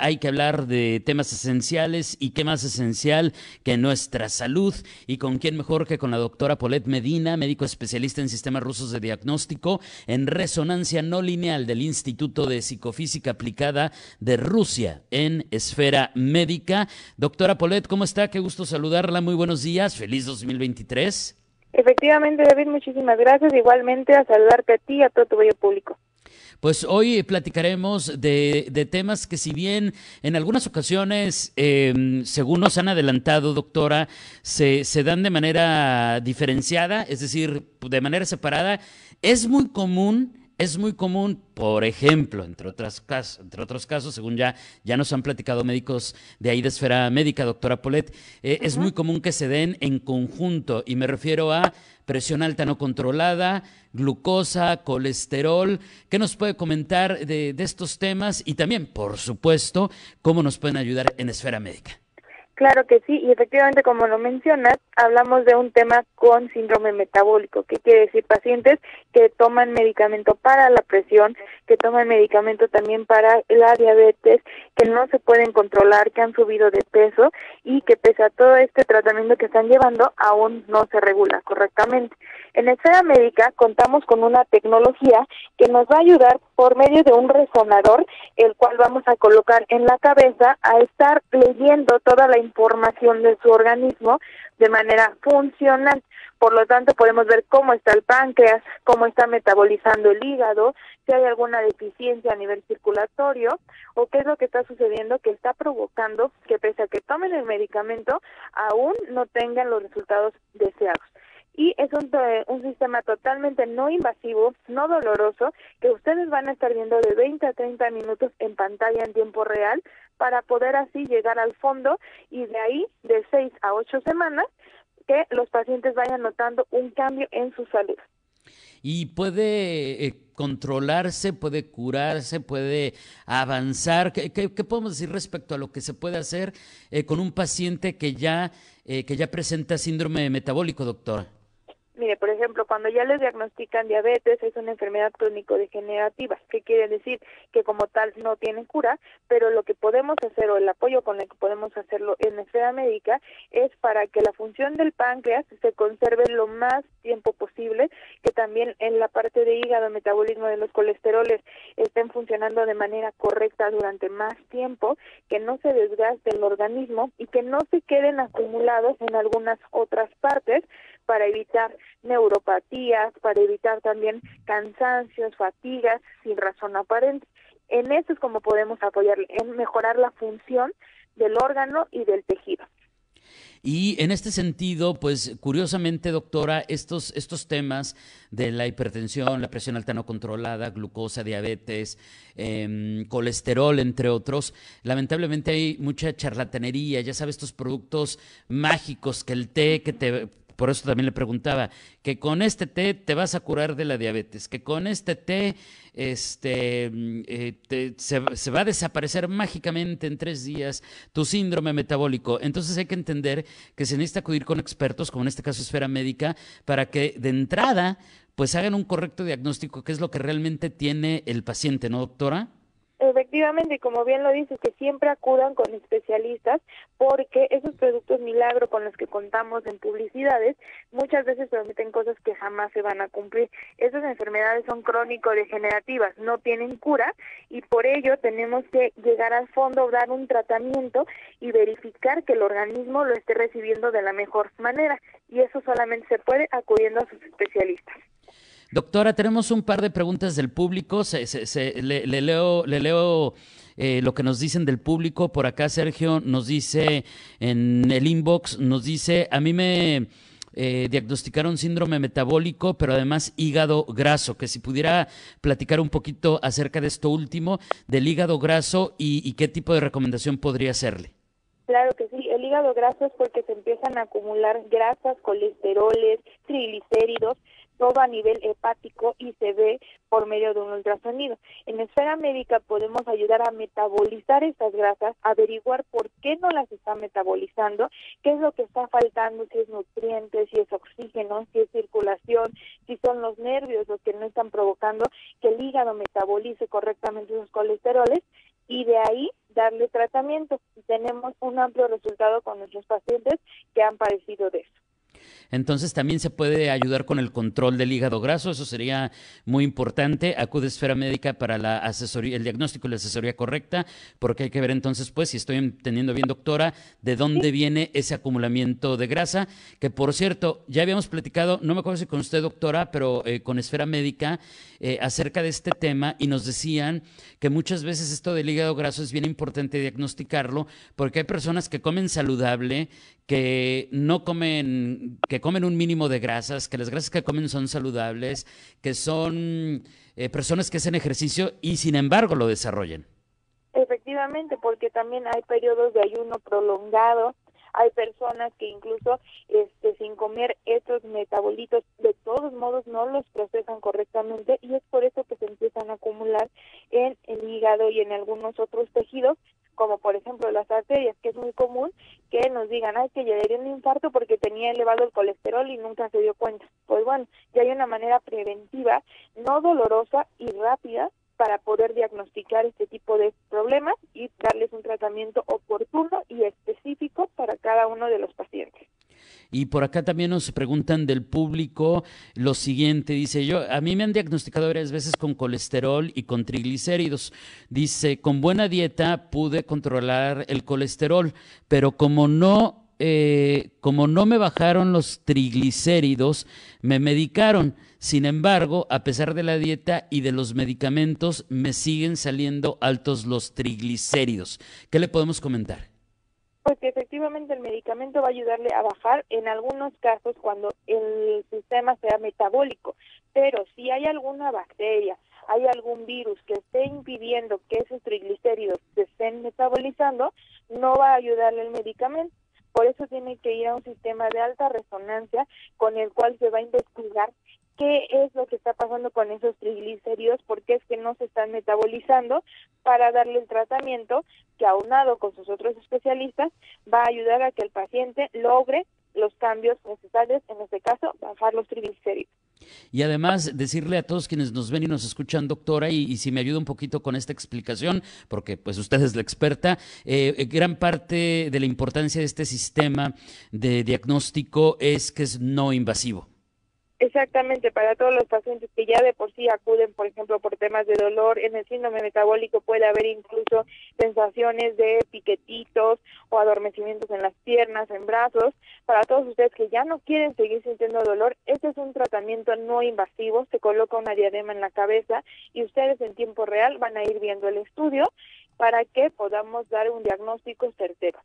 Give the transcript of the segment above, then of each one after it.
hay que hablar de temas esenciales y qué más esencial que nuestra salud y con quién mejor que con la doctora Paulette Medina, médico especialista en sistemas rusos de diagnóstico en resonancia no lineal del Instituto de Psicofísica Aplicada de Rusia en esfera médica. Doctora Paulette, ¿cómo está? Qué gusto saludarla. Muy buenos días. Feliz 2023. Efectivamente, David, muchísimas gracias. Igualmente a saludarte a ti y a todo tu bello público. Pues hoy platicaremos de, temas que si bien en algunas ocasiones, em, según nos han adelantado, doctora, se, se dan de manera diferenciada, es decir, de manera separada, es muy común es muy común, por ejemplo, entre, otras casos, entre otros casos, según ya, ya nos han platicado médicos de ahí de esfera médica, doctora Polet, eh, es muy común que se den en conjunto, y me refiero a presión alta no controlada, glucosa, colesterol. ¿Qué nos puede comentar de, de estos temas? Y también, por supuesto, cómo nos pueden ayudar en esfera médica. Claro que sí, y efectivamente, como lo mencionas, hablamos de un tema con síndrome metabólico, que quiere decir pacientes que toman medicamento para la presión, que toman medicamento también para la diabetes, que no se pueden controlar, que han subido de peso y que pese a todo este tratamiento que están llevando, aún no se regula correctamente. En esfera médica contamos con una tecnología que nos va a ayudar por medio de un resonador, el cual vamos a colocar en la cabeza a estar leyendo toda la información de su organismo de manera funcional. Por lo tanto, podemos ver cómo está el páncreas, cómo está metabolizando el hígado, si hay alguna deficiencia a nivel circulatorio o qué es lo que está sucediendo que está provocando que pese a que tomen el medicamento, aún no tengan los resultados deseados y es un, eh, sistema totalmente no invasivo, no doloroso, que ustedes van a estar viendo de 20 a 30 minutos en pantalla en tiempo real para poder así llegar al fondo y de ahí de 6 a 8 semanas que los pacientes vayan notando un cambio en su salud. Y puede eh, controlarse, puede curarse, puede avanzar. ¿Qué, podemos decir respecto a lo que se puede hacer eh, con un paciente que ya, que ya presenta síndrome metabólico, doctora? Mire, por ejemplo, cuando ya les diagnostican diabetes, es una enfermedad crónico-degenerativa, que quiere decir que como tal no tienen cura, pero lo que podemos hacer o el apoyo con el que podemos hacerlo en la esfera médica es para que la función del páncreas se conserve lo más tiempo posible, que también en la parte de hígado, metabolismo de los colesteroles estén funcionando de manera correcta durante más tiempo, que no se desgaste el organismo y que no se queden acumulados en algunas otras partes para evitar neuropatías, para evitar también cansancios, fatigas sin razón aparente. En eso es como podemos apoyarle, en mejorar la función del órgano y del tejido. Y en este sentido, pues curiosamente, doctora, estos, estos temas de la hipertensión, la presión alta no controlada, glucosa, diabetes, em, colesterol, entre otros, lamentablemente hay mucha charlatanería, ya sabes, estos productos mágicos, que el té que te por eso también le preguntaba, que con este té te vas a curar de la diabetes, que con este té este, mm, eh, se, se, va a desaparecer mágicamente en tres días tu síndrome metabólico. Entonces hay que entender que se necesita acudir con expertos, como en este caso esfera médica, para que de entrada pues hagan un correcto diagnóstico, que es lo que realmente tiene el paciente, ¿no, doctora? Efectivamente, y como bien lo dices, que siempre acudan con especialistas porque esos productos milagro con los que contamos en publicidades muchas veces prometen cosas que jamás se van a cumplir. Esas enfermedades son crónico-degenerativas, no tienen cura y por ello tenemos que llegar al fondo, dar un tratamiento y verificar que el organismo lo esté recibiendo de la mejor manera y eso solamente se puede acudiendo a sus especialistas. Doctora, tenemos un par de preguntas del público. le, leo, le leo eh, lo que nos dicen del público. Por acá Sergio nos dice en el inbox, nos dice, a mí me eh, diagnosticaron síndrome metabólico, pero además hígado graso, que si pudiera platicar un poquito acerca de esto último, del hígado graso y, y qué tipo de recomendación podría hacerle. Claro que sí, el hígado graso es porque se empiezan a acumular grasas, colesteroles, triglicéridos todo a nivel hepático y se ve por medio de un ultrasonido. En esfera médica podemos ayudar a metabolizar estas grasas, averiguar por qué no las está metabolizando, qué es lo que está faltando, si es nutrientes, si es oxígeno, si es circulación, si son los nervios los que no están provocando que el hígado metabolice correctamente esos colesteroles y de ahí darle tratamiento. Tenemos un amplio resultado con nuestros pacientes que han padecido de eso. Entonces también se puede ayudar con el control del hígado graso, eso sería muy importante. Acude a Esfera Médica para la asesoría, el diagnóstico y la asesoría correcta, porque hay que ver entonces, pues, si estoy entendiendo bien, doctora, de dónde viene ese acumulamiento de grasa, que por cierto, ya habíamos platicado, no me acuerdo si con usted, doctora, pero eh, con Esfera Médica, eh, acerca de este tema y nos decían que muchas veces esto del hígado graso es bien importante diagnosticarlo, porque hay personas que comen saludable, que no comen, que comen un mínimo de grasas, que las grasas que comen son saludables, que son eh, personas que hacen ejercicio y sin embargo lo desarrollan. Efectivamente, porque también hay periodos de ayuno prolongado, hay personas que incluso este sin comer estos metabolitos de todos modos no los procesan correctamente y es por eso que se empiezan a acumular en el hígado y en algunos otros tejidos como por ejemplo las arterias, que es muy común que nos digan, ay, que le dio un infarto porque tenía elevado el colesterol y nunca se dio cuenta. Pues bueno, ya hay una manera preventiva, no dolorosa y rápida para poder diagnosticar este tipo de problemas y darles un tratamiento oportuno y específico para cada uno de los. Y por acá también nos preguntan del público lo siguiente, dice yo, a mí me han diagnosticado varias veces con colesterol y con triglicéridos. Dice, con buena dieta pude controlar el colesterol, pero como no, eh, como no me bajaron los triglicéridos, me medicaron. Sin embargo, a pesar de la dieta y de los medicamentos, me siguen saliendo altos los triglicéridos. ¿Qué le podemos comentar? Pues que efectivamente el medicamento va a ayudarle a bajar en algunos casos cuando el sistema sea metabólico, pero si hay alguna bacteria, hay algún virus que esté impidiendo que esos triglicéridos se estén metabolizando, no va a ayudarle el medicamento. Por eso tiene que ir a un sistema de alta resonancia con el cual se va a investigar qué es lo que está pasando con esos triglicéridos, por qué es que no se están metabolizando, para darle el tratamiento que aunado con sus otros especialistas va a ayudar a que el paciente logre los cambios necesarios, en este caso, bajar los triglicéridos. Y además decirle a todos quienes nos ven y nos escuchan, doctora, y, si me ayuda un poquito con esta explicación, porque pues usted es la experta, eh, gran parte de la importancia de este sistema de diagnóstico es que es no invasivo. Exactamente, para todos los pacientes que ya de por sí acuden, por ejemplo, por temas de dolor, en el síndrome metabólico puede haber incluso sensaciones de piquetitos o adormecimientos en las piernas, en brazos. Para todos ustedes que ya no quieren seguir sintiendo dolor, este es un tratamiento no invasivo, se coloca una diadema en la cabeza y ustedes en tiempo real van a ir viendo el estudio para que podamos dar un diagnóstico certero.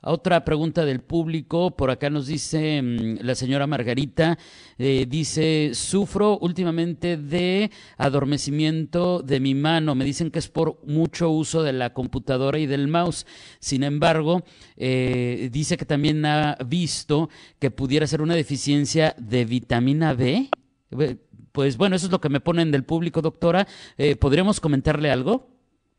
Otra pregunta del público, por acá nos dice mm, la señora Margarita, eh, dice, sufro últimamente de adormecimiento de mi mano, me dicen que es por mucho uso de la computadora y del mouse, sin embargo, eh, dice que también ha visto que pudiera ser una deficiencia de vitamina B. Pues bueno, eso es lo que me ponen del público, doctora. Eh, ¿Podríamos comentarle algo?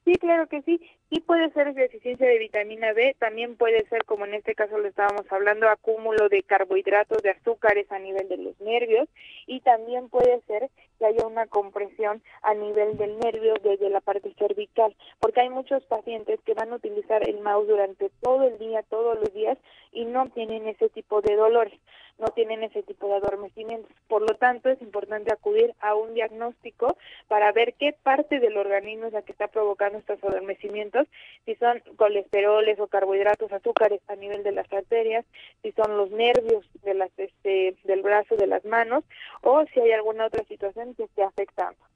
Sí, claro que sí. Y puede ser deficiencia de vitamina B, también puede ser, como en este caso lo estábamos hablando, acúmulo de carbohidratos, de azúcares a nivel de los nervios y también puede ser que haya una compresión a nivel del nervio desde la parte cervical, porque hay muchos pacientes que van a utilizar el mouse durante todo el día, todos los días y no tienen ese tipo de dolores, no tienen ese tipo de adormecimientos. Por lo tanto, es importante acudir a un diagnóstico para ver qué parte del organismo es la que está provocando estos adormecimientos si son colesteroles o carbohidratos, azúcares a nivel de las arterias, si son los nervios de las, este, del brazo, de las manos, o si hay alguna otra situación que esté afectando.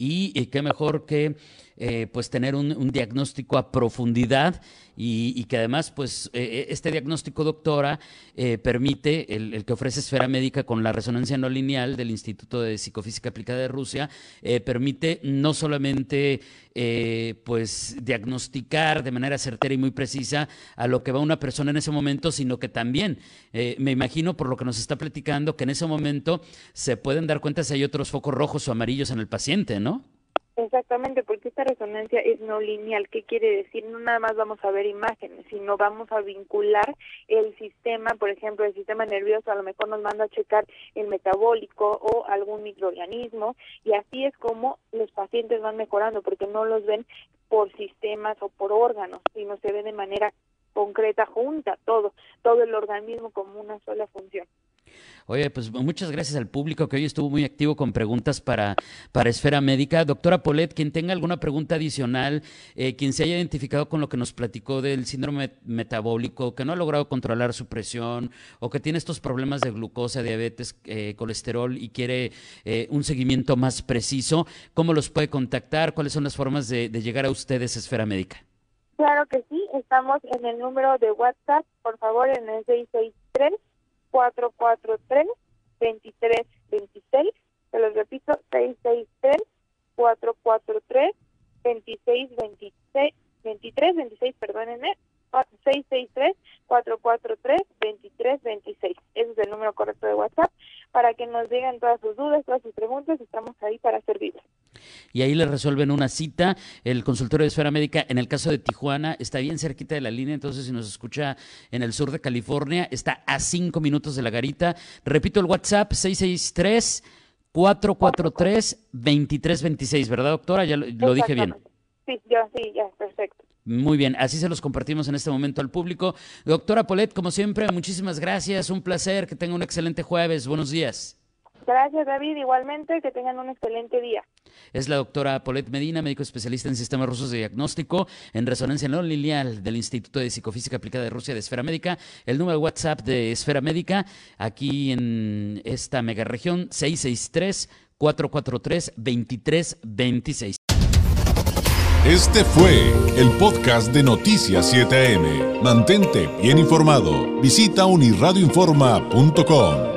Y, qué mejor que eh, pues tener un, diagnóstico a profundidad y, que además pues eh, eh, este diagnóstico doctora permite el, que ofrece Esfera Médica con la resonancia no lineal del Instituto de Psicofísica Aplicada de Rusia permite no solamente pues diagnosticar de manera certera y muy precisa a lo que va una persona en ese momento, sino que también me imagino por lo que nos está platicando que en ese momento se pueden dar cuenta si hay otros focos rojos o amarillos en el paciente, ¿no? Exactamente, porque esta resonancia es no lineal. ¿Qué quiere decir? No nada más vamos a ver imágenes, sino vamos a vincular el sistema, por ejemplo, el sistema nervioso a lo mejor nos manda a checar el metabólico o algún microorganismo y así es como los pacientes van mejorando, porque no los ven por sistemas o por órganos, sino se ven de manera concreta, junta todo, todo el organismo como una sola función. Oye, pues muchas gracias al público que hoy estuvo muy activo con preguntas para, para Esfera Médica. Doctora Polet, quien tenga alguna pregunta adicional, eh, quien se haya identificado con lo que nos platicó del síndrome metabólico, que no ha logrado controlar su presión o que tiene estos problemas de glucosa, diabetes, eh, colesterol y quiere eh, un seguimiento más preciso, ¿cómo los puede contactar? ¿Cuáles son las formas de, de llegar a ustedes, Esfera Médica? Claro que sí, estamos en el número de WhatsApp, por favor, en el 663 443 2326 se los repito 663 443 2626 2326 perdónenme 663 443 2326 ese es el número correcto de WhatsApp. Para que nos digan todas sus dudas, todas sus preguntas, estamos ahí para servirles. Y ahí le resuelven una cita. El consultorio de Esfera Médica, en el caso de Tijuana, está bien cerquita de la línea, entonces si nos escucha en el sur de California, está a cinco minutos de la garita. Repito el WhatsApp, 663 443 2326, ¿verdad, doctora? Ya lo, dije bien. Sí, ya, sí, ya, perfecto. Muy bien, así se los compartimos en este momento al público. Doctora Polet, como siempre, muchísimas gracias, un placer, que tenga un excelente jueves, buenos días. Gracias, David, igualmente, que tengan un excelente día. Es la doctora Polet Medina, médico especialista en sistemas rusos de diagnóstico en resonancia no lineal del Instituto de Psicofísica Aplicada de Rusia de Esfera Médica. El número de WhatsApp de Esfera Médica, aquí en esta megaregión, 663 443 2326. Este fue el podcast de Noticias 7am. Mantente bien informado. Visita unirradioinforma.com.